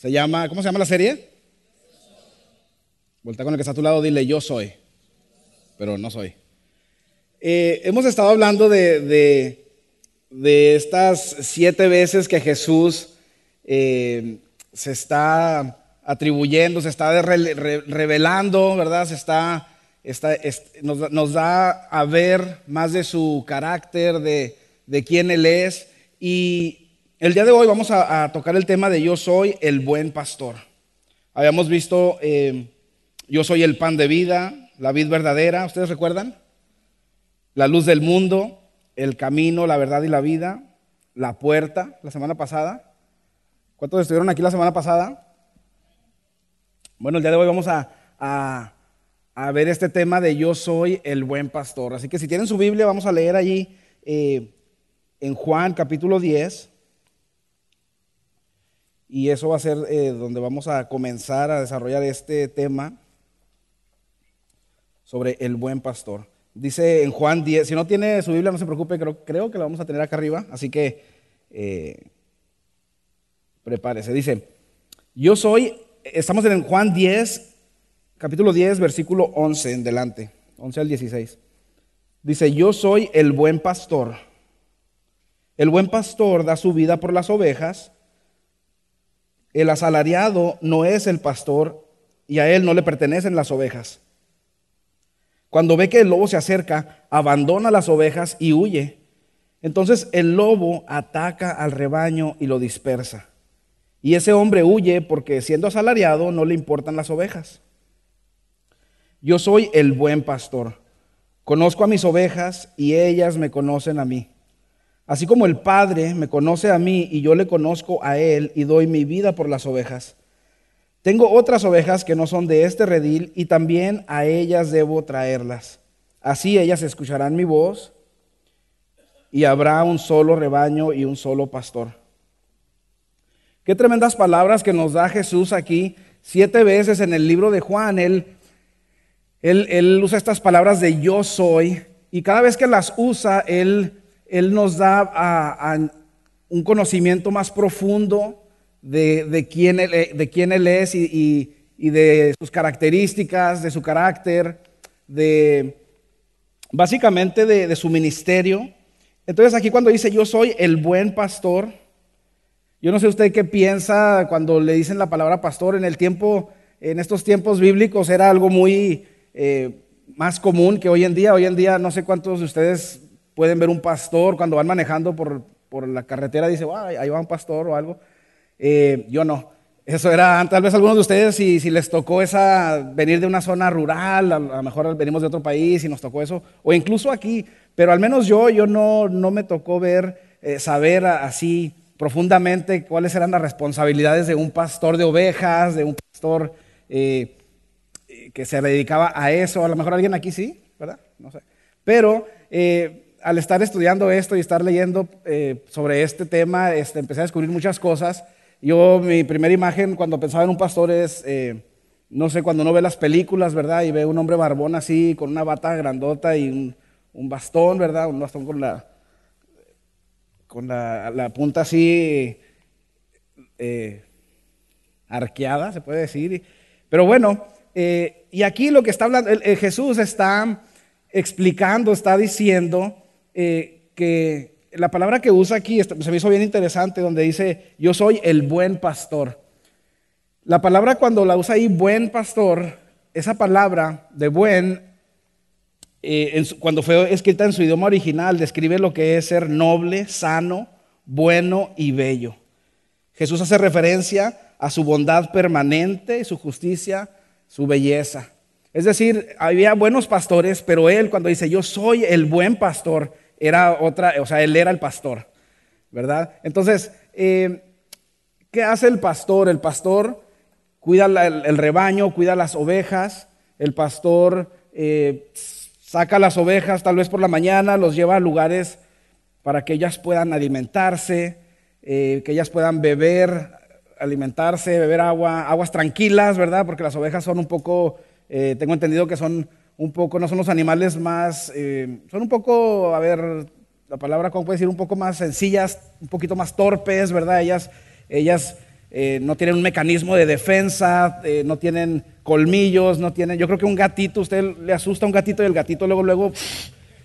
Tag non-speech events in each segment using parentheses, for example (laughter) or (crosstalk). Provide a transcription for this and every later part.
se llama, ¿cómo se llama la serie? Vuelta con el que está a tu lado, dile yo soy, pero no soy. Eh, hemos estado hablando de, de, estas siete veces que Jesús eh, se está atribuyendo, se está revelando, ¿verdad? Se está, está nos, da a ver más de su carácter, de, de quién Él es. Y, el día de hoy vamos a, tocar el tema de yo soy el buen pastor. Habíamos visto eh, yo soy el pan de vida, la vid verdadera, ¿ustedes recuerdan? La luz del mundo, el camino, la verdad y la vida, la puerta, la semana pasada. ¿Cuántos estuvieron aquí la semana pasada? Bueno, el día de hoy vamos a, ver este tema de yo soy el buen pastor. Así que si tienen su Biblia, vamos a leer allí eh, en Juan capítulo 10. Y eso va a ser eh, donde vamos a comenzar a desarrollar este tema sobre el buen pastor. Dice en Juan 10, si no tiene su Biblia, no se preocupe, creo, que la vamos a tener acá arriba, así que eh, prepárese. Dice, yo soy, estamos en Juan 10, capítulo 10, versículo 11 en delante, 11 al 16. Dice, yo soy el buen pastor. El buen pastor da su vida por las ovejas. El asalariado no es el pastor y a él no le pertenecen las ovejas. Cuando ve que el lobo se acerca, abandona las ovejas y huye. Entonces el lobo ataca al rebaño y lo dispersa. Y ese hombre huye porque siendo asalariado no le importan las ovejas. Yo soy el buen pastor. Conozco a mis ovejas y ellas me conocen a mí. Así como el Padre me conoce a mí y yo le conozco a Él y doy mi vida por las ovejas. Tengo otras ovejas que no son de este redil y también a ellas debo traerlas. Así ellas escucharán mi voz y habrá un solo rebaño y un solo pastor. Qué tremendas palabras que nos da Jesús aquí. Siete veces en el libro de Juan, él, él, él usa estas palabras de yo soy y cada vez que las usa, Él él nos da un conocimiento más profundo de, quién, él, de quién Él es y, de sus características, de su carácter, de básicamente de, su ministerio. Entonces aquí cuando dice yo soy el buen pastor, yo no sé usted qué piensa cuando le dicen la palabra pastor en el tiempo, en estos tiempos bíblicos era algo muy eh, más común que hoy en día. Hoy en día no sé cuántos de ustedes pueden ver un pastor cuando van manejando por, la carretera, dice, ahí va un pastor o algo. Eh, yo no. Eso era, tal vez algunos de ustedes, si, si, les tocó esa, venir de una zona rural, a, lo mejor venimos de otro país y nos tocó eso, o incluso aquí, pero al menos yo, yo no, no me tocó ver, eh, saber así profundamente cuáles eran las responsabilidades de un pastor de ovejas, de un pastor eh, que se dedicaba a eso. A lo mejor alguien aquí sí, ¿verdad? No sé. Pero al estar estudiando esto y estar leyendo eh, sobre este tema, este, empecé a descubrir muchas cosas. Yo, mi primera imagen cuando pensaba en un pastor es, eh, no sé, cuando uno ve las películas, ¿verdad? Y ve un hombre barbón así, con una bata grandota y un, bastón, ¿verdad? Un bastón con la, con la, punta así eh, arqueada, se puede decir. Pero bueno, y aquí lo que está hablando, Jesús está explicando, está diciendo eh, que la palabra que usa aquí se me hizo bien interesante, donde dice, yo soy el buen pastor. La palabra cuando la usa ahí, buen pastor, esa palabra de buen, eh, cuando fue escrita en su idioma original, describe lo que es ser noble, sano, bueno y bello. Jesús hace referencia a su bondad permanente, su justicia, su belleza. Es decir, había buenos pastores, pero él cuando dice yo soy el buen pastor, era otra, o sea, él era el pastor, ¿verdad? Entonces, eh, ¿qué hace el pastor? El pastor cuida el, rebaño, cuida las ovejas, el pastor eh, saca las ovejas tal vez por la mañana, los lleva a lugares para que ellas puedan alimentarse, eh, que ellas puedan beber, alimentarse, beber agua, aguas tranquilas, ¿verdad? Porque las ovejas son un poco, tengo entendido que son un poco, no son los animales más, eh, son un poco, a ver, la palabra, ¿cómo puede decir? Un poco más sencillas, un poquito más torpes, ¿verdad? Ellas, ellas no tienen un mecanismo de defensa, no tienen colmillos, no tienen, yo creo que un gatito, usted le asusta a un gatito y el gatito luego, luego,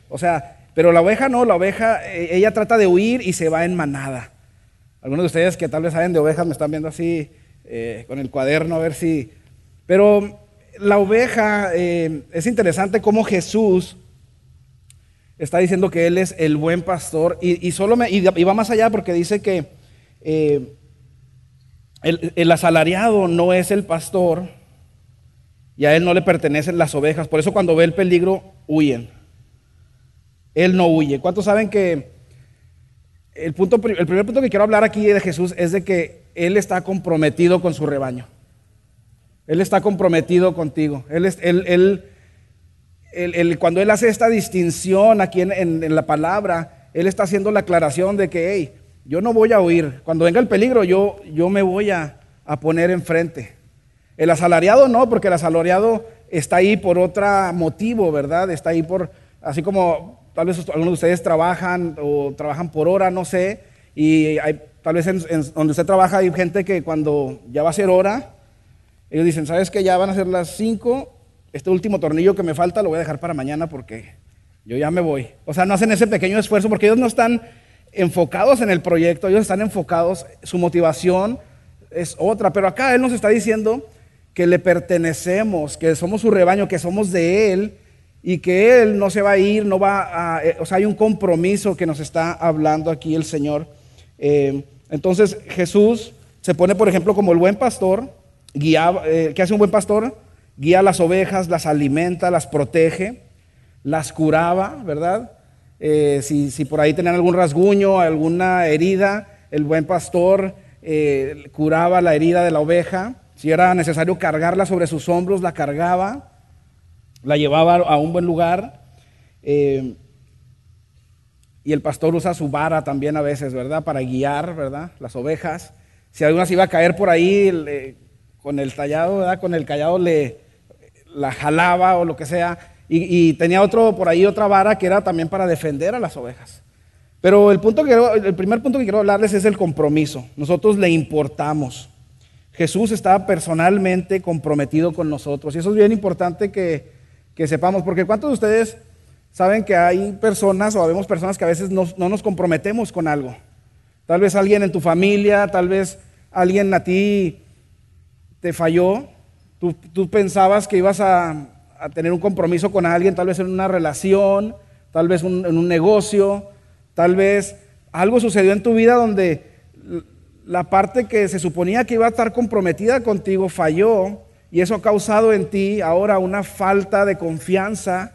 o sea, pero la oveja no, la oveja, ella trata de huir y se va en manada. Algunos de ustedes que tal vez saben de ovejas me están viendo así eh, con el cuaderno a ver si... Pero la oveja, eh, es interesante cómo Jesús está diciendo que Él es el buen pastor y, solo me, y, va más allá porque dice que eh, el, el asalariado no es el pastor y a Él no le pertenecen las ovejas. Por eso cuando ve el peligro, huyen. Él no huye. ¿Cuántos saben que el, punto, el primer punto que quiero hablar aquí de Jesús es de que Él está comprometido con su rebaño. Él está comprometido contigo. Él, es, él, él, cuando Él hace esta distinción aquí en, la palabra, Él está haciendo la aclaración de que, hey, yo no voy a huir. Cuando venga el peligro, yo, yo me voy a, a poner enfrente. El asalariado no, porque el asalariado está ahí por otro motivo, ¿verdad? Está ahí por, así como tal vez algunos de ustedes trabajan o trabajan por hora, no sé, y hay, tal vez en, donde usted trabaja hay gente que cuando ya va a ser hora, ellos dicen, ¿sabes que Ya van a ser las 5, este último tornillo que me falta lo voy a dejar para mañana porque yo ya me voy. O sea, no hacen ese pequeño esfuerzo porque ellos no están enfocados en el proyecto, ellos están enfocados, su motivación es otra, pero acá Él nos está diciendo que le pertenecemos, que somos su rebaño, que somos de Él y que Él no se va a ir, no va eh, o sea, hay un compromiso que nos está hablando aquí el Señor. Eh, entonces Jesús se pone, por ejemplo, como el buen pastor, guía, eh, ¿qué hace un buen pastor? Guía las ovejas, las alimenta, las protege, las curaba, ¿verdad? si, si, por ahí tenían algún rasguño, alguna herida, el buen pastor curaba la herida de la oveja. Si era necesario cargarla sobre sus hombros, la cargaba la llevaba a un buen lugar. Eh, y el pastor usa su vara también a veces, ¿verdad? Para guiar, ¿verdad? Las ovejas. Si alguna se iba a caer por ahí, con el tallado, ¿verdad? Con el callado le la jalaba o lo que sea. Y, tenía otro, por ahí otra vara que era también para defender a las ovejas. Pero el, punto que, el primer punto que quiero hablarles es el compromiso. Nosotros le importamos. Jesús estaba personalmente comprometido con nosotros. Y eso es bien importante que, que sepamos, porque ¿cuántos de ustedes saben que hay personas o habemos personas que a veces no, nos comprometemos con algo? Tal vez alguien en tu familia, tal vez alguien a ti te falló, tú, pensabas que ibas a, tener un compromiso con alguien, tal vez en una relación, tal vez en un negocio, tal vez algo sucedió en tu vida donde la parte que se suponía que iba a estar comprometida contigo falló y eso ha causado en ti ahora una falta de confianza.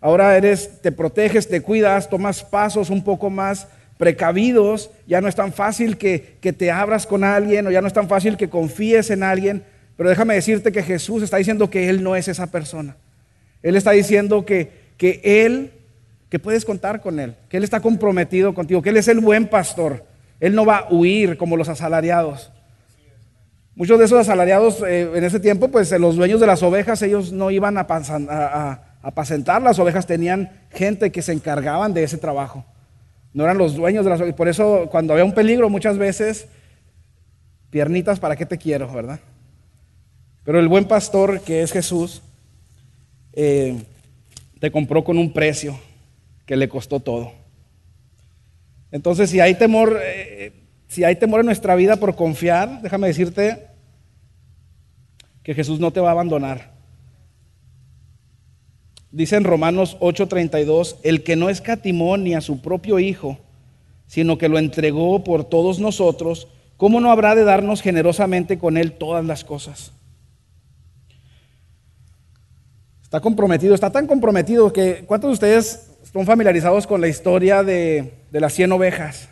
Ahora eres, te proteges, te cuidas, tomas pasos un poco más precavidos. Ya no es tan fácil que, que te abras con alguien o ya no es tan fácil que confíes en alguien. Pero déjame decirte que Jesús está diciendo que Él no es esa persona. Él está diciendo que, que Él, que puedes contar con Él, que Él está comprometido contigo, que Él es el buen pastor. Él no va a huir como los asalariados. Muchos de esos asalariados eh, en ese tiempo, pues eh, los dueños de las ovejas, ellos no iban a, apacentar las ovejas, tenían gente que se encargaban de ese trabajo. No eran los dueños de las ovejas. Por eso cuando había un peligro muchas veces, piernitas, ¿para qué te quiero, verdad? Pero el buen pastor que es Jesús, eh, te compró con un precio que le costó todo. Entonces, si hay temor, si hay temor en nuestra vida por confiar, déjame decirte que Jesús no te va a abandonar. Dice en Romanos 8:32, el que no escatimó ni a su propio Hijo, sino que lo entregó por todos nosotros, ¿cómo no habrá de darnos generosamente con Él todas las cosas? Está comprometido, está tan comprometido que ¿cuántos de ustedes están familiarizados con la historia de, de las 100 ovejas?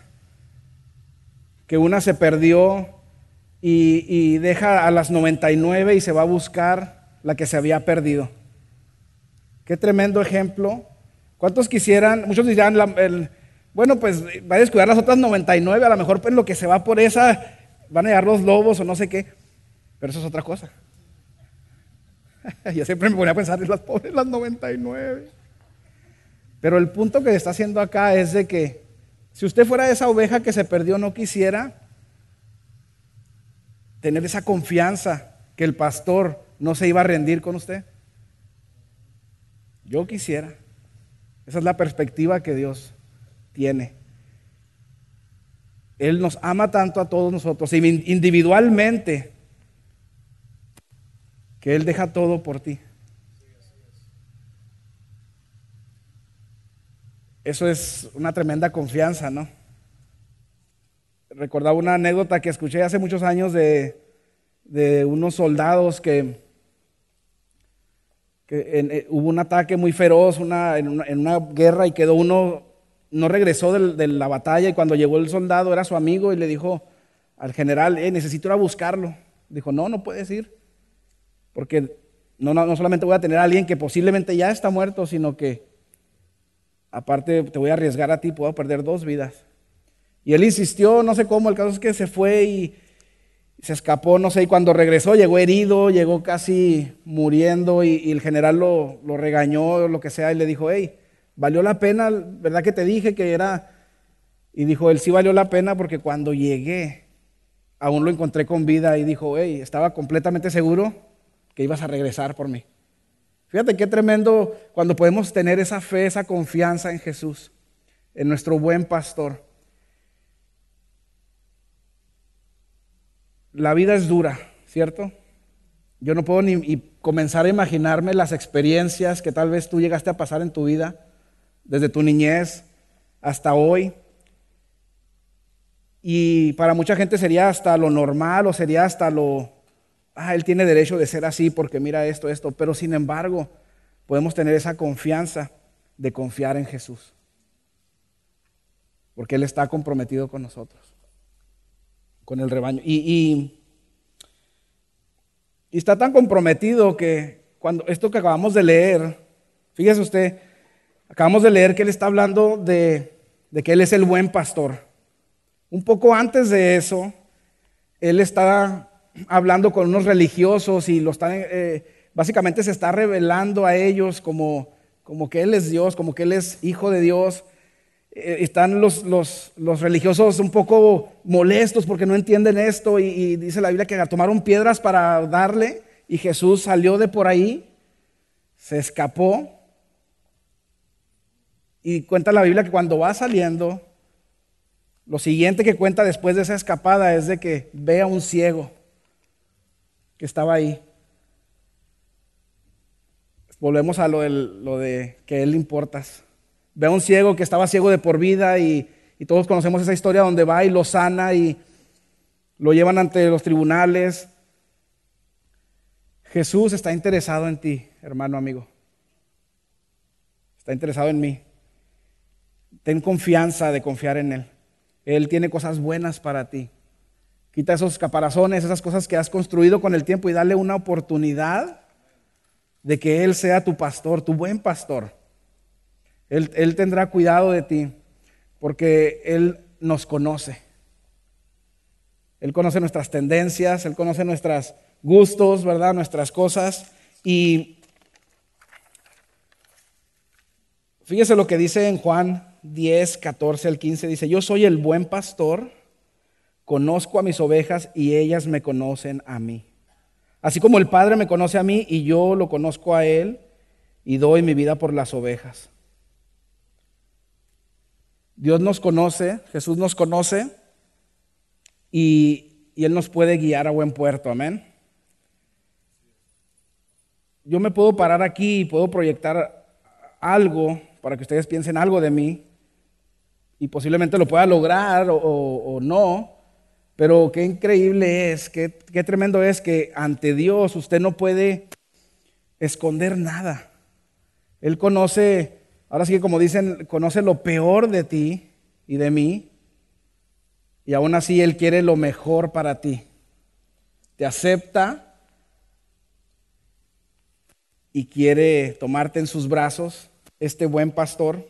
que una se perdió y, y deja a las 99 y se va a buscar la que se había perdido. Qué tremendo ejemplo. ¿Cuántos quisieran? Muchos dirán, la- el- bueno, pues va a descuidar las otras 99, a lo mejor pues lo que se va por esa van a llegar los lobos o no sé qué, pero eso es otra cosa. (laughs) Yo siempre me ponía a pensar en las pobres, las 99. Pero el punto que está haciendo acá es de que si usted fuera esa oveja que se perdió, no quisiera tener esa confianza que el pastor no se iba a rendir con usted. Yo quisiera. Esa es la perspectiva que Dios tiene. Él nos ama tanto a todos nosotros, individualmente, que Él deja todo por ti. Eso es una tremenda confianza, ¿no? Recordaba una anécdota que escuché hace muchos años de, de unos soldados que, que eh, hubo un ataque muy feroz una- en, una, guerra y quedó uno, no regresó de la batalla y cuando llegó el soldado era su amigo y le dijo al general, "Eh, necesito ir a buscarlo. Dijo, no, no puedes ir, porque no, no, no solamente voy a tener a alguien que posiblemente ya está muerto, sino que aparte te voy a arriesgar a ti, puedo perder dos vidas. Y él insistió, no sé cómo, el caso es que se fue y se escapó, no sé, y cuando regresó llegó herido, llegó casi muriendo y, el general lo, lo regañó, lo que sea, y le dijo, hey, valió la pena, ¿verdad que te dije que era? Y dijo, él sí valió la pena porque cuando llegué, aún lo encontré con vida y dijo, hey, estaba completamente seguro que ibas a regresar por mí. Fíjate qué tremendo cuando podemos tener esa fe, esa confianza en Jesús, en nuestro buen pastor. La vida es dura, ¿cierto? Yo no puedo ni comenzar a imaginarme las experiencias que tal vez tú llegaste a pasar en tu vida, desde tu niñez hasta hoy. Y para mucha gente sería hasta lo normal o sería hasta lo, ah, él tiene derecho de ser así porque mira esto, esto. Pero sin embargo, podemos tener esa confianza de confiar en Jesús. Porque Él está comprometido con nosotros, con el rebaño. Y, está tan comprometido que cuando esto que acabamos de leer, fíjese usted, acabamos de leer que Él está hablando de, que Él es el buen pastor. Un poco antes de eso, Él está hablando con unos religiosos y lo está, eh, básicamente se está revelando a ellos como que Él es Dios, como que Él es hijo de Dios. Eh, están los, los- los religiosos un poco molestos porque no entienden esto y, dice la Biblia que tomaron piedras para darle y Jesús salió de por ahí, se escapó y cuenta la Biblia que cuando va saliendo, lo siguiente que cuenta después de esa escapada es de que ve a un ciego que estaba ahí. Volvemos a lo, del- lo de que él importas. Ve a un ciego que estaba ciego de por vida y, y todos conocemos esa historia donde va y lo sana y lo llevan ante los tribunales. Jesús está interesado en ti, hermano amigo. Está interesado en mí. Ten confianza de confiar en Él. Él tiene cosas buenas para ti. Quita esos caparazones, esas cosas que has construido con el tiempo y dale una oportunidad de que Él sea tu pastor, tu buen pastor. Él, tendrá cuidado de ti porque Él nos conoce. Él conoce nuestras tendencias, Él conoce nuestros gustos, ¿verdad? Nuestras cosas. Y fíjese lo que dice en Juan 10, 14 al 15. Dice, yo soy el buen pastor, conozco a mis ovejas y ellas me conocen a mí. Así como el Padre me conoce a mí y yo lo conozco a Él y doy mi vida por las ovejas. Dios nos conoce, Jesús nos conoce y, y Él nos puede guiar a buen puerto, amén. Yo me puedo parar aquí y puedo proyectar algo para que ustedes piensen algo de mí y posiblemente lo pueda lograr o, no, pero qué increíble es, qué, qué tremendo es que ante Dios usted no puede esconder nada. Él conoce, ahora sí que como dicen, conoce lo peor de ti y de mí, y aún así Él quiere lo mejor para ti. te acepta y quiere tomarte en sus brazos, este buen pastor.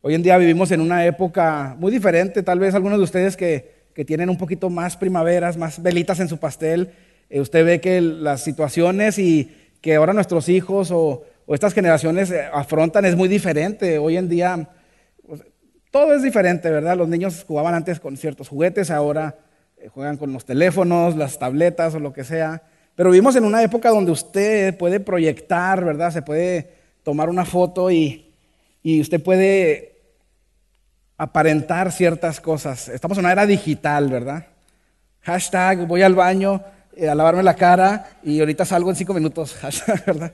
Hoy en día vivimos en una época muy diferente, tal vez algunos de ustedes que, tienen un poquito más primaveras, más velitas en su pastel, eh, usted ve que las situaciones y que ahora nuestros hijos o, estas generaciones eh, afrontan es muy diferente. Hoy en día pues, todo es diferente, ¿verdad? Los niños jugaban antes con ciertos juguetes, ahora eh, juegan con los teléfonos, las tabletas o lo que sea. Pero vivimos en una época donde usted puede proyectar, ¿verdad? Se puede tomar una foto y, y usted puede aparentar ciertas cosas. Estamos en una era digital, ¿verdad? Hashtag, voy al baño eh, a lavarme la cara y ahorita salgo en cinco minutos, (laughs) hashtag, ¿verdad?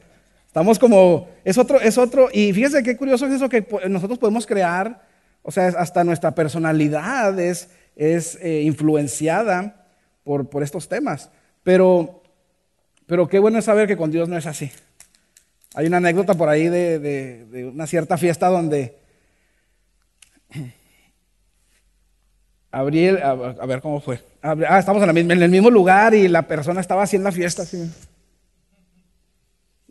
Estamos como, es otro, es otro, y fíjese qué curioso es eso que nosotros podemos crear, o sea, hasta nuestra personalidad es, es eh, influenciada por, por estos temas. Pero, pero qué bueno es saber que con Dios no es así. Hay una anécdota por ahí de, de una cierta fiesta donde abrí, a, ver cómo fue. ah, estamos en, en, el mismo lugar y la persona estaba haciendo la fiesta. Así.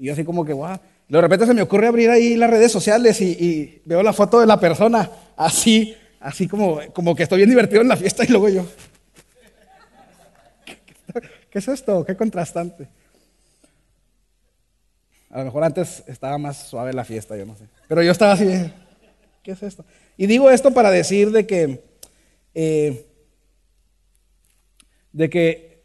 Y yo así como que, wow. De repente se me ocurre abrir ahí las redes sociales y, veo la foto de la persona así, así como, como que estoy bien divertido en la fiesta y luego yo. ¿Qué es esto? ¿Qué contrastante? A lo mejor antes estaba más suave la fiesta, yo no sé. Pero yo estaba así, ¿qué es esto? Y digo esto para decir de que, eh, de que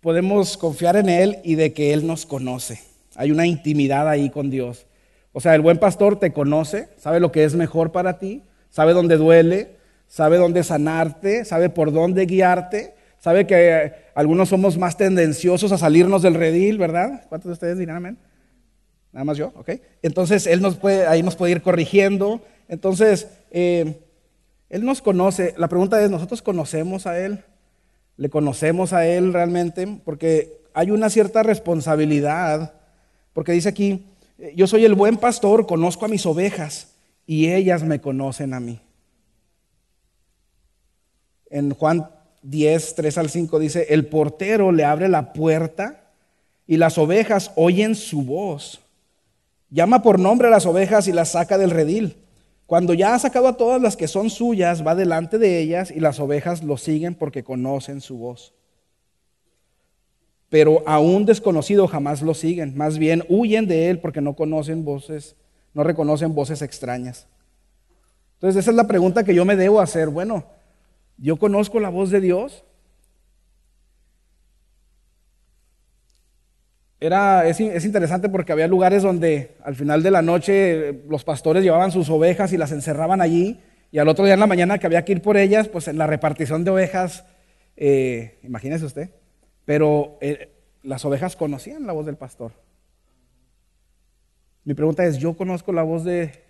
podemos confiar en Él y de que Él nos conoce. Hay una intimidad ahí con Dios. O sea, el buen pastor te conoce, sabe lo que es mejor para ti, sabe dónde duele, sabe dónde sanarte, sabe por dónde guiarte, sabe que algunos somos más tendenciosos a salirnos del redil, ¿verdad? ¿Cuántos de ustedes dirán amén? Nada más yo, ¿ok? Entonces, Él nos puede, ahí nos puede ir corrigiendo, entonces, eh, Él nos conoce. La pregunta es, ¿nosotros conocemos a Él? ¿Le conocemos a Él realmente? Porque hay una cierta responsabilidad, porque dice aquí, yo soy el buen pastor, conozco a mis ovejas y ellas me conocen a mí. En Juan 10, 3 al 5 dice, el portero le abre la puerta y las ovejas oyen su voz. Llama por nombre a las ovejas y las saca del redil. Cuando ya ha sacado a todas las que son suyas, va delante de ellas y las ovejas lo siguen porque conocen su voz. Pero a un desconocido jamás lo siguen, más bien huyen de él porque no conocen voces, no reconocen voces extrañas. Entonces esa es la pregunta que yo me debo hacer. Bueno, ¿yo conozco la voz de Dios? Era, es, interesante porque había lugares donde al final de la noche los pastores llevaban sus ovejas y las encerraban allí y al otro día en la mañana que había que ir por ellas, pues en la repartición de ovejas, eh, imagínese usted, pero eh, las ovejas conocían la voz del pastor. Mi pregunta es, ¿yo conozco la voz de,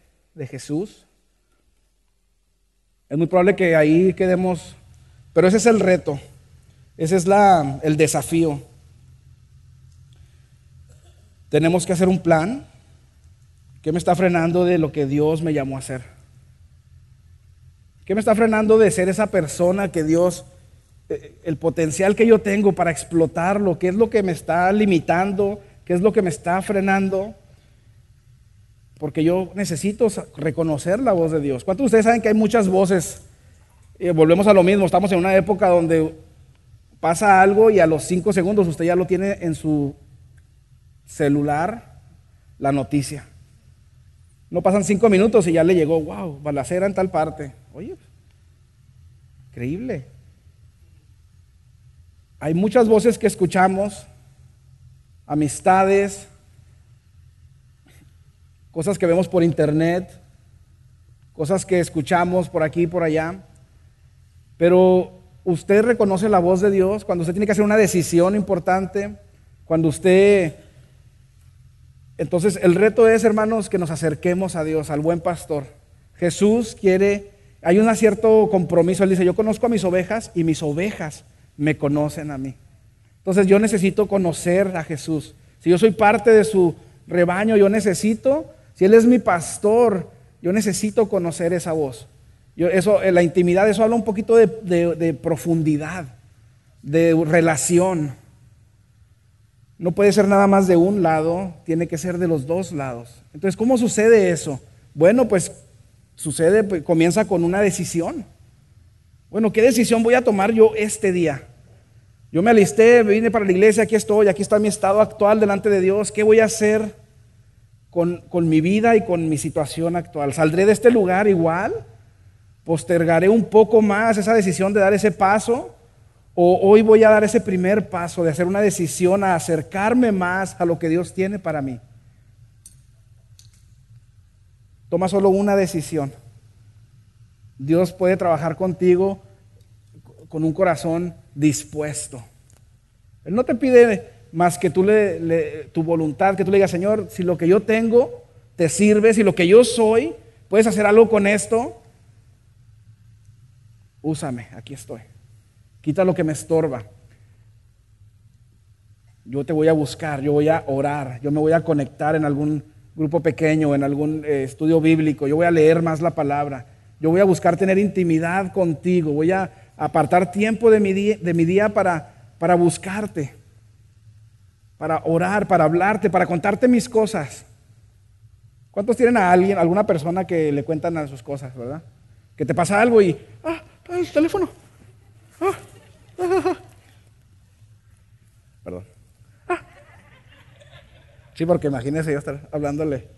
Jesús? Es muy probable que ahí quedemos, pero ese es el reto, ese es el desafío. Tenemos que hacer un plan. ¿Qué me está frenando de lo que Dios me llamó a hacer? ¿Qué me está frenando de ser esa persona que Dios, el potencial que yo tengo para explotarlo? ¿Qué es lo que me está limitando? ¿Qué es lo que me está frenando? Porque yo necesito reconocer la voz de Dios. ¿Cuántos de ustedes saben que hay muchas voces? volvemos a lo mismo, estamos en una época donde pasa algo y a los cinco segundos usted ya lo tiene en su celular la noticia. No pasan cinco minutos y ya le llegó, wow, balacera en tal parte. Oye, increíble. Hay muchas voces que escuchamos, amistades, cosas que vemos por internet, cosas que escuchamos por aquí y por allá. Pero usted reconoce la voz de Dios cuando usted tiene que hacer una decisión importante, cuando usted entonces el reto es, hermanos, que nos acerquemos a Dios, al buen pastor. Jesús quiere, hay un cierto compromiso. Él dice, yo conozco a mis ovejas y mis ovejas me conocen a mí. Entonces yo necesito conocer a Jesús. Si yo soy parte de su rebaño, yo necesito, si Él es mi pastor, yo necesito conocer esa voz. Eso, la intimidad, eso habla un poquito de, de profundidad. De relación. No puede ser nada más de un lado, tiene que ser de los dos lados. Entonces, ¿cómo sucede eso? Bueno, pues sucede, pues, comienza con una decisión. Bueno, ¿qué decisión voy a tomar yo este día? Yo me alisté, vine para la iglesia, aquí estoy, aquí está mi estado actual delante de Dios. ¿Qué voy a hacer con, con mi vida y con mi situación actual? ¿Saldré de este lugar igual? ¿Postergaré un poco más esa decisión de dar ese paso? O hoy voy a dar ese primer paso de hacer una decisión a acercarme más a lo que Dios tiene para mí. Toma solo una decisión. Dios puede trabajar contigo con un corazón dispuesto. Él no te pide más que tú le, tu voluntad, que tú le digas, Señor, si lo que yo tengo te sirve, si lo que yo soy, puedes hacer algo con esto, úsame, aquí estoy. Quita lo que me estorba. Yo te voy a buscar, yo voy a orar, yo me voy a conectar en algún grupo pequeño, en algún eh, estudio bíblico, yo voy a leer más la palabra, yo voy a buscar tener intimidad contigo, voy a apartar tiempo de mi día, para, para buscarte, para orar, para hablarte, para contarte mis cosas. ¿Cuántos tienen a alguien, alguna persona que le cuentan a sus cosas, verdad? Que te pasa algo y, ah, el teléfono. Ah, Perdón. Sí, porque imagínese yo estar hablándole.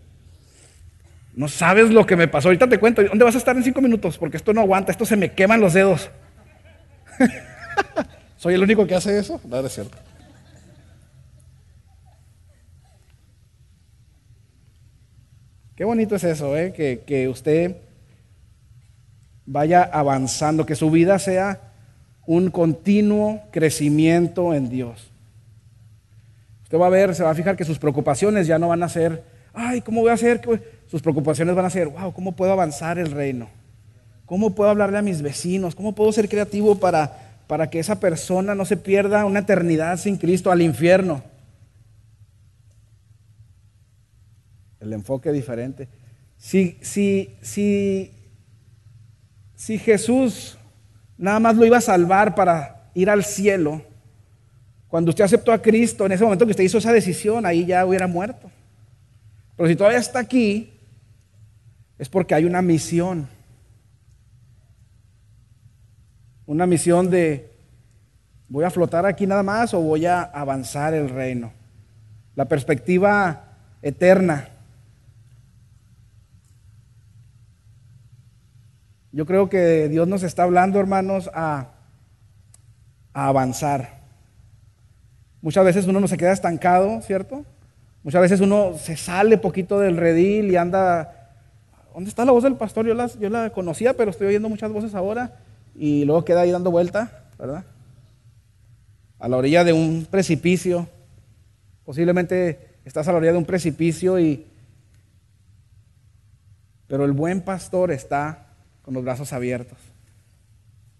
No sabes lo que me pasó. Ahorita te cuento. ¿Dónde vas a estar en cinco minutos? Porque esto no aguanta. Esto se me queman los dedos. (laughs) ¿Soy el único que hace eso? No, es cierto. Qué bonito es eso, ¿eh? que, que usted vaya avanzando, que su vida sea un continuo crecimiento en Dios. Usted va a ver, se va a fijar que sus preocupaciones ya no van a ser, ay, ¿cómo voy a hacer? Sus preocupaciones van a ser, wow, ¿cómo puedo avanzar el reino? ¿Cómo puedo hablarle a mis vecinos? ¿Cómo puedo ser creativo para, para que esa persona no se pierda una eternidad sin Cristo al infierno? El enfoque diferente. Si, si, si, si Jesús nada más lo iba a salvar para ir al cielo. Cuando usted aceptó a Cristo, en ese momento que usted hizo esa decisión, ahí ya hubiera muerto. Pero si todavía está aquí, es porque hay una misión. Una misión de, ¿voy a flotar aquí nada más o voy a avanzar el reino? La perspectiva eterna. Yo creo que Dios nos está hablando, hermanos, a, avanzar. Muchas veces uno no se queda estancado, ¿cierto? Muchas veces uno se sale poquito del redil y anda... ¿Dónde está la voz del pastor? Yo la, yo la conocía, pero estoy oyendo muchas voces ahora y luego queda ahí dando vuelta, ¿verdad? A la orilla de un precipicio. Posiblemente estás a la orilla de un precipicio y... Pero el buen pastor está con los brazos abiertos.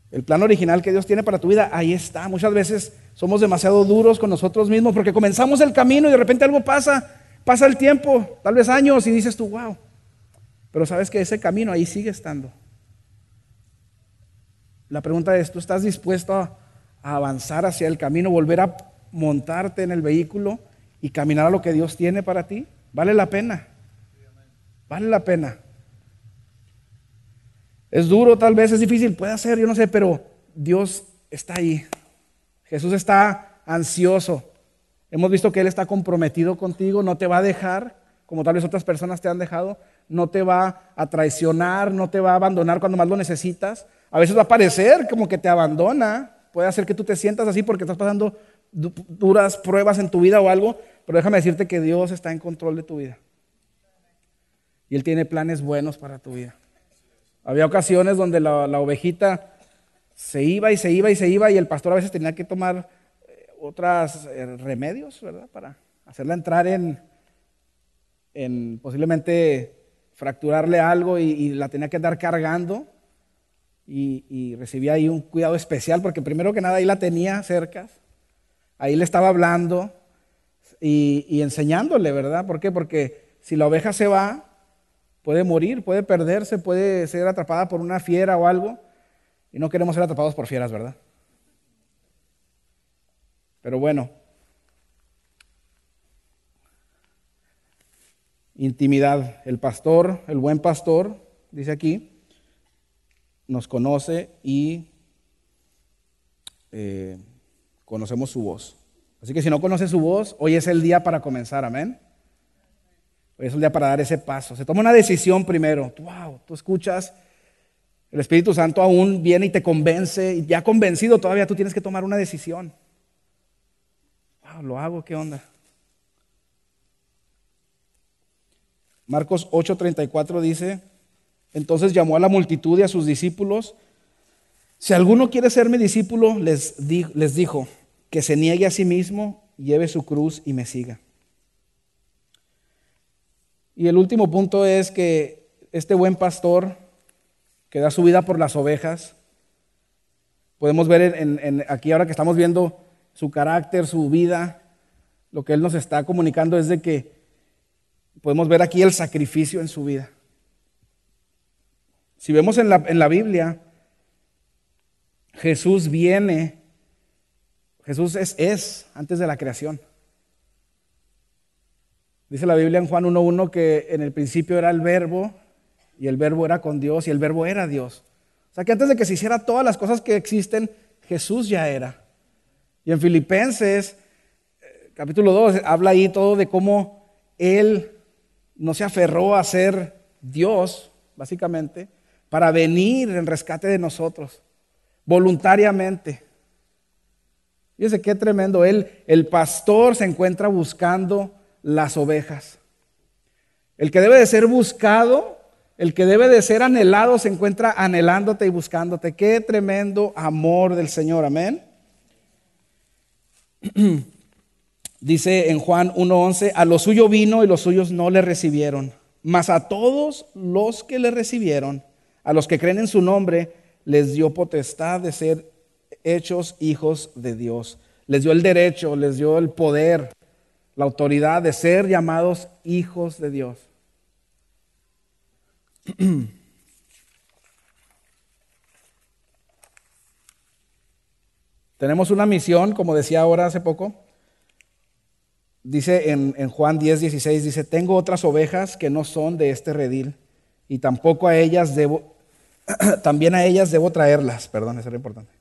El plan original que Dios tiene para tu vida, ahí está. Muchas veces somos demasiado duros con nosotros mismos porque comenzamos el camino y de repente algo pasa, pasa el tiempo, tal vez años, y dices tú, wow. Pero sabes que ese camino ahí sigue estando. La pregunta es, ¿tú estás dispuesto a, avanzar hacia el camino, volver a montarte en el vehículo y caminar a lo que Dios tiene para ti? Vale la pena. Vale la pena. Es duro, tal vez es difícil, puede ser, yo no sé, pero Dios está ahí. Jesús está ansioso. Hemos visto que Él está comprometido contigo, no te va a dejar, como tal vez otras personas te han dejado, no te va a traicionar, no te va a abandonar cuando más lo necesitas. A veces va a parecer como que te abandona, puede hacer que tú te sientas así porque estás pasando duras pruebas en tu vida o algo, pero déjame decirte que Dios está en control de tu vida. Y Él tiene planes buenos para tu vida. Había ocasiones donde la, ovejita se iba y se iba y se iba y el pastor a veces tenía que tomar eh, otros eh, remedios, ¿verdad? Para hacerla entrar en, en posiblemente fracturarle algo y, la tenía que andar cargando y, recibía ahí un cuidado especial porque primero que nada ahí la tenía cerca, ahí le estaba hablando y, y enseñándole, ¿verdad? ¿Por qué? Porque si la oveja se va, puede morir, puede perderse, puede ser atrapada por una fiera o algo. Y no queremos ser atrapados por fieras, ¿verdad? Pero bueno, intimidad. El pastor, el buen pastor, dice aquí, nos conoce y eh, conocemos su voz. Así que si no conoces su voz, hoy es el día para comenzar, amén. Hoy es el día para dar ese paso. Se toma una decisión primero. Wow, tú escuchas, el Espíritu Santo aún viene y te convence, y ya convencido todavía tú tienes que tomar una decisión. Wow, lo hago, ¿qué onda? Marcos 8:34 dice, entonces llamó a la multitud y a sus discípulos, si alguno quiere ser mi discípulo, les, les dijo, que se niegue a sí mismo, lleve su cruz y me siga. Y el último punto es que este buen pastor que da su vida por las ovejas, podemos ver en, aquí ahora que estamos viendo su carácter, su vida, lo que él nos está comunicando es de que podemos ver aquí el sacrificio en su vida. Si vemos en la, Biblia, Jesús viene Jesús es, es antes de la creación. Dice la Biblia en Juan 1.1 que en el principio era el verbo y el verbo era con Dios y el verbo era Dios. O sea que antes de que se hiciera todas las cosas que existen, Jesús ya era. Y en Filipenses, eh, capítulo 2, habla ahí todo de cómo Él no se aferró a ser Dios, básicamente, para venir en rescate de nosotros, voluntariamente. Fíjese qué tremendo. Él, el pastor se encuentra buscando las ovejas. El que debe de ser buscado, el que debe de ser anhelado, se encuentra anhelándote y buscándote. Qué tremendo amor del Señor. Amén. (clears throat) Dice en Juan 1.11, a lo suyo vino y los suyos no le recibieron. Mas a todos los que le recibieron, a los que creen en su nombre, les dio potestad de ser hechos hijos de Dios. Les dio el derecho, les dio el poder, la autoridad de ser llamados hijos de Dios. (clears throat) Tenemos una misión, como decía ahora hace poco. Dice en, Juan 10, 16, dice, tengo otras ovejas que no son de este redil y tampoco a ellas debo, (clears throat) también a ellas debo traerlas. Perdón, eso era importante.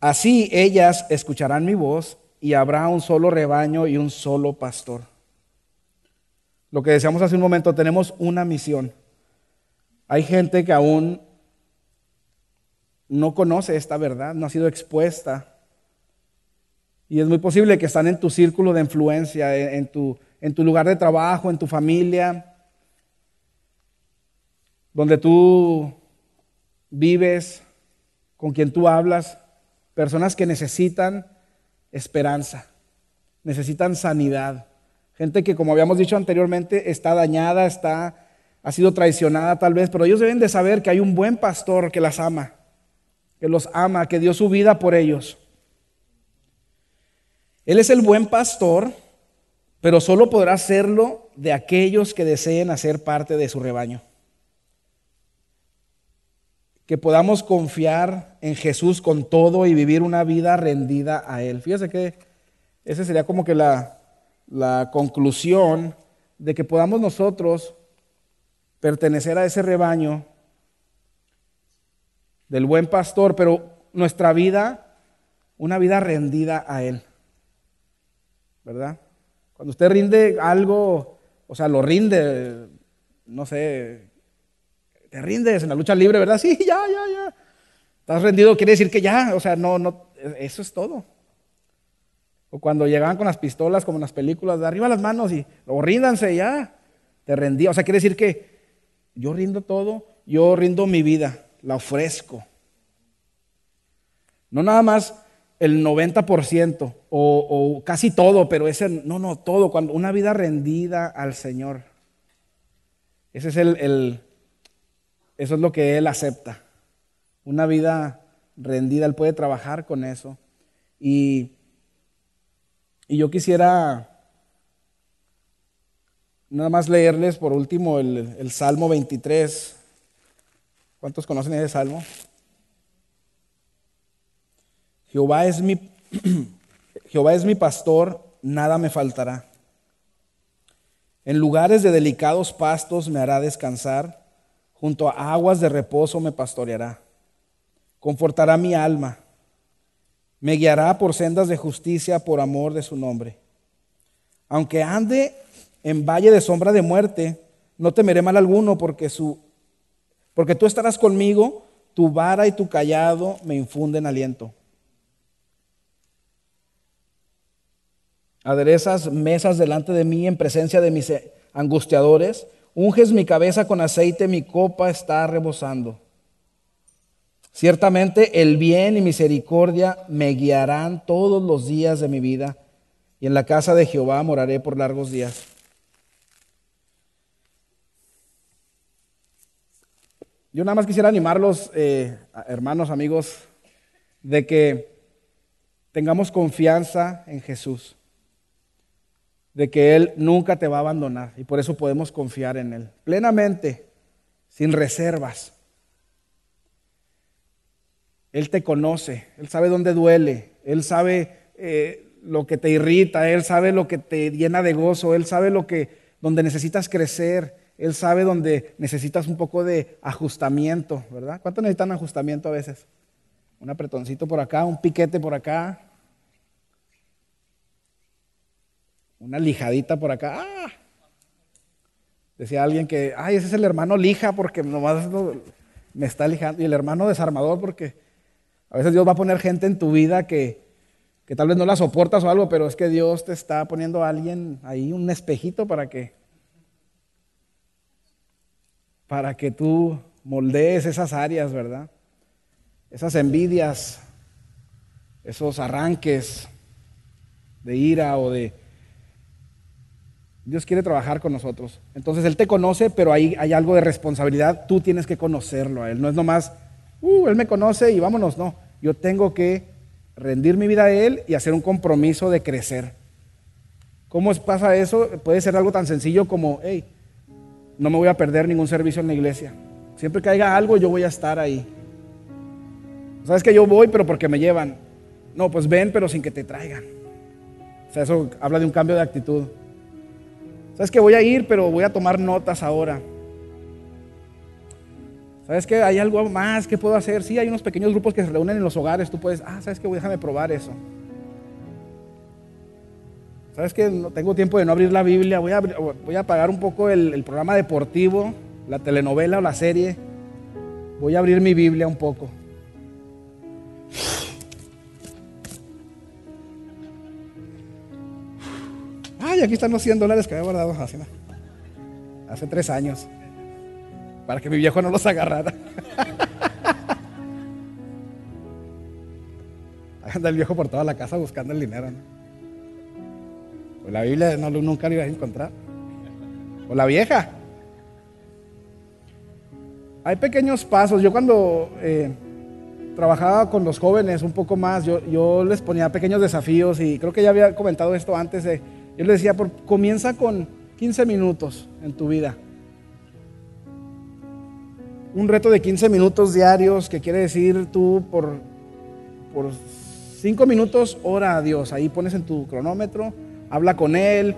Así ellas escucharán mi voz y habrá un solo rebaño y un solo pastor. Lo que decíamos hace un momento, tenemos una misión. Hay gente que aún no conoce esta verdad, no ha sido expuesta. Y es muy posible que están en tu círculo de influencia, en tu, en tu lugar de trabajo, en tu familia, donde tú vives, con quien tú hablas. Personas que necesitan esperanza, necesitan sanidad. Gente que, como habíamos dicho anteriormente, está dañada, está, ha sido traicionada tal vez, pero ellos deben de saber que hay un buen pastor que las ama, que los ama, que dio su vida por ellos. Él es el buen pastor, pero solo podrá serlo de aquellos que deseen hacer parte de su rebaño que podamos confiar en Jesús con todo y vivir una vida rendida a Él. Fíjese que esa sería como que la, la conclusión de que podamos nosotros pertenecer a ese rebaño del buen pastor, pero nuestra vida, una vida rendida a Él. ¿Verdad? Cuando usted rinde algo, o sea, lo rinde, no sé, te rindes en la lucha libre, ¿verdad? Sí, ya, ya, ya. Estás rendido, quiere decir que ya, o sea, no, no, eso es todo. O cuando llegaban con las pistolas, como en las películas, de arriba las manos y, o ríndanse ya, te rendí. O sea, quiere decir que yo rindo todo, yo rindo mi vida, la ofrezco. No nada más el 90% o, o casi todo, pero ese, no, no, todo, cuando una vida rendida al Señor. Ese es el, eso es lo que Él acepta. Una vida rendida, Él puede trabajar con eso. Y, y yo quisiera nada más leerles por último el, el Salmo 23. ¿Cuántos conocen ese Salmo? Jehová es mi, (clears throat) Jehová es mi pastor, nada me faltará. En lugares de delicados pastos me hará descansar, junto a aguas de reposo me pastoreará. Confortará mi alma, me guiará por sendas de justicia por amor de su nombre. Aunque ande en valle de sombra de muerte, no temeré mal alguno, porque, su, porque tú estarás conmigo, tu vara y tu callado me infunden aliento. Aderezas mesas delante de mí en presencia de mis angustiadores. Unges mi cabeza con aceite, mi copa está rebosando. Ciertamente el bien y misericordia me guiarán todos los días de mi vida, y en la casa de Jehová moraré por largos días. Yo nada más quisiera animarlos, eh, hermanos, amigos, de que tengamos confianza en Jesús de que Él nunca te va a abandonar y por eso podemos confiar en Él plenamente, sin reservas. Él te conoce, Él sabe dónde duele, Él sabe eh, lo que te irrita, Él sabe lo que te llena de gozo, Él sabe lo que, donde necesitas crecer, Él sabe donde necesitas un poco de ajustamiento, ¿verdad? ¿Cuánto necesitan ajustamiento a veces? Un apretoncito por acá, un piquete por acá, una lijadita por acá. ¡Ah! Decía alguien que, ay, ese es el hermano lija porque nomás me está lijando. Y el hermano desarmador porque a veces Dios va a poner gente en tu vida que, que tal vez no la soportas o algo, pero es que Dios te está poniendo a alguien ahí, un espejito para que, para que tú moldees esas áreas, ¿verdad? Esas envidias, esos arranques de ira o de Dios quiere trabajar con nosotros. Entonces Él te conoce, pero ahí hay algo de responsabilidad. Tú tienes que conocerlo a Él. No es nomás, uh, Él me conoce y vámonos. No, yo tengo que rendir mi vida a Él y hacer un compromiso de crecer. ¿Cómo pasa eso? Puede ser algo tan sencillo como, hey, no me voy a perder ningún servicio en la iglesia. Siempre que haya algo, yo voy a estar ahí. Sabes que yo voy, pero porque me llevan. No, pues ven, pero sin que te traigan. O sea, eso habla de un cambio de actitud. Sabes que voy a ir, pero voy a tomar notas ahora. ¿Sabes que hay algo más que puedo hacer? Sí, hay unos pequeños grupos que se reúnen en los hogares. Tú puedes, ah, ¿sabes que Déjame probar eso. ¿Sabes que No tengo tiempo de no abrir la Biblia. Voy a, voy a apagar un poco el, el programa deportivo, la telenovela o la serie. Voy a abrir mi Biblia un poco. Ay, aquí están los 100 dólares que había guardado hace, hace tres años. Para que mi viejo no los agarrara. (laughs) Anda el viejo por toda la casa buscando el dinero. Pues la Biblia no, nunca lo iba a encontrar. O la vieja. Hay pequeños pasos. Yo cuando eh, trabajaba con los jóvenes un poco más, yo, yo les ponía pequeños desafíos y creo que ya había comentado esto antes de yo le decía, comienza con 15 minutos en tu vida. Un reto de 15 minutos diarios, que quiere decir tú por, por 5 minutos ora a Dios. Ahí pones en tu cronómetro, habla con Él,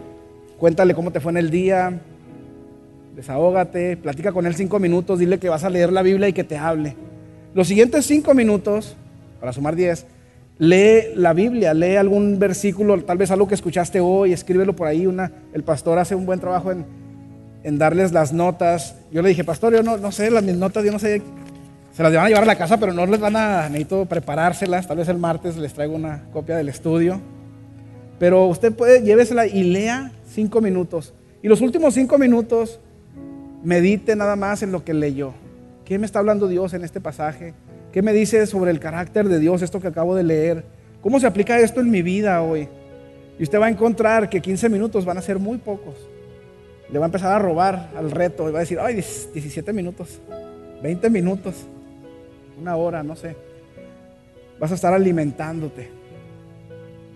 cuéntale cómo te fue en el día, desahógate, platica con Él 5 minutos, dile que vas a leer la Biblia y que te hable. Los siguientes 5 minutos, para sumar 10, Lee la Biblia, lee algún versículo, tal vez algo que escuchaste hoy, escríbelo por ahí. Una, el pastor hace un buen trabajo en, darles las notas. Yo le dije, pastor, yo no, no sé, las mis notas, yo no sé, se las van a llevar a la casa, pero no les van a, necesito preparárselas. Tal vez el martes les traigo una copia del estudio. Pero usted puede, llévesela y lea cinco minutos. Y los últimos cinco minutos, medite nada más en lo que leyó. ¿Qué me está hablando Dios en este pasaje? ¿Qué me dice sobre el carácter de Dios esto que acabo de leer? ¿Cómo se aplica esto en mi vida hoy? Y usted va a encontrar que 15 minutos van a ser muy pocos. Le va a empezar a robar al reto y va a decir, ay, 17 minutos, 20 minutos, una hora, no sé. Vas a estar alimentándote.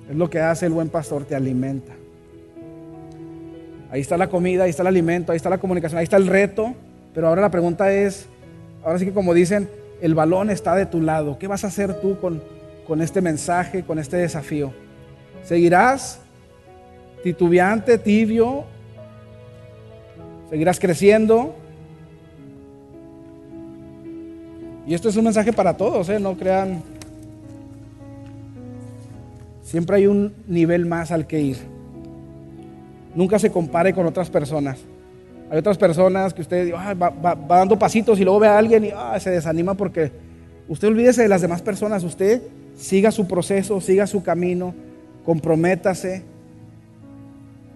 Es lo que hace el buen pastor, te alimenta. Ahí está la comida, ahí está el alimento, ahí está la comunicación, ahí está el reto. Pero ahora la pregunta es, ahora sí que como dicen, el balón está de tu lado. ¿Qué vas a hacer tú con, con este mensaje, con este desafío? ¿Seguirás titubeante, tibio? ¿Seguirás creciendo? Y esto es un mensaje para todos, ¿eh? No crean. Siempre hay un nivel más al que ir. Nunca se compare con otras personas. Hay otras personas que usted va, dando pasitos y luego ve a alguien y se desanima porque usted olvídese de las demás personas. Usted siga su proceso, siga su camino, comprométase.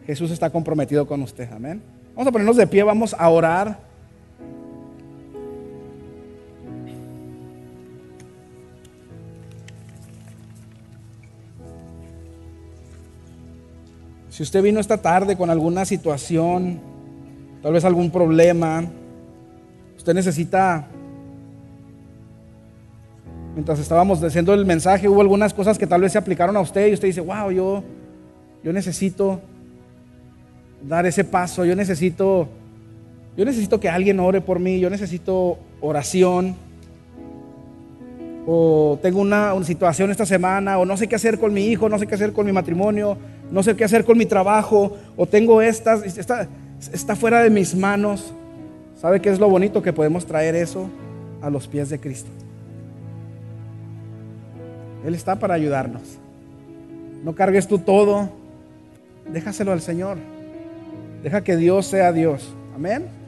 Jesús está comprometido con usted. Amén. Vamos a ponernos de pie, vamos a orar. Si usted vino esta tarde con alguna situación, tal vez algún problema, usted necesita, mientras estábamos diciendo el mensaje, hubo algunas cosas que tal vez se aplicaron a usted y usted dice, wow, yo, yo necesito dar ese paso, yo necesito, yo necesito que alguien ore por mí, yo necesito oración. O tengo una, situación esta semana, o no sé qué hacer con mi hijo, no sé qué hacer con mi matrimonio, no sé qué hacer con mi trabajo, o tengo estas, está fuera de mis manos. ¿Sabe qué es lo bonito? Que podemos traer eso a los pies de Cristo. Él está para ayudarnos. No cargues tú todo, déjaselo al Señor. Deja que Dios sea Dios. Amén.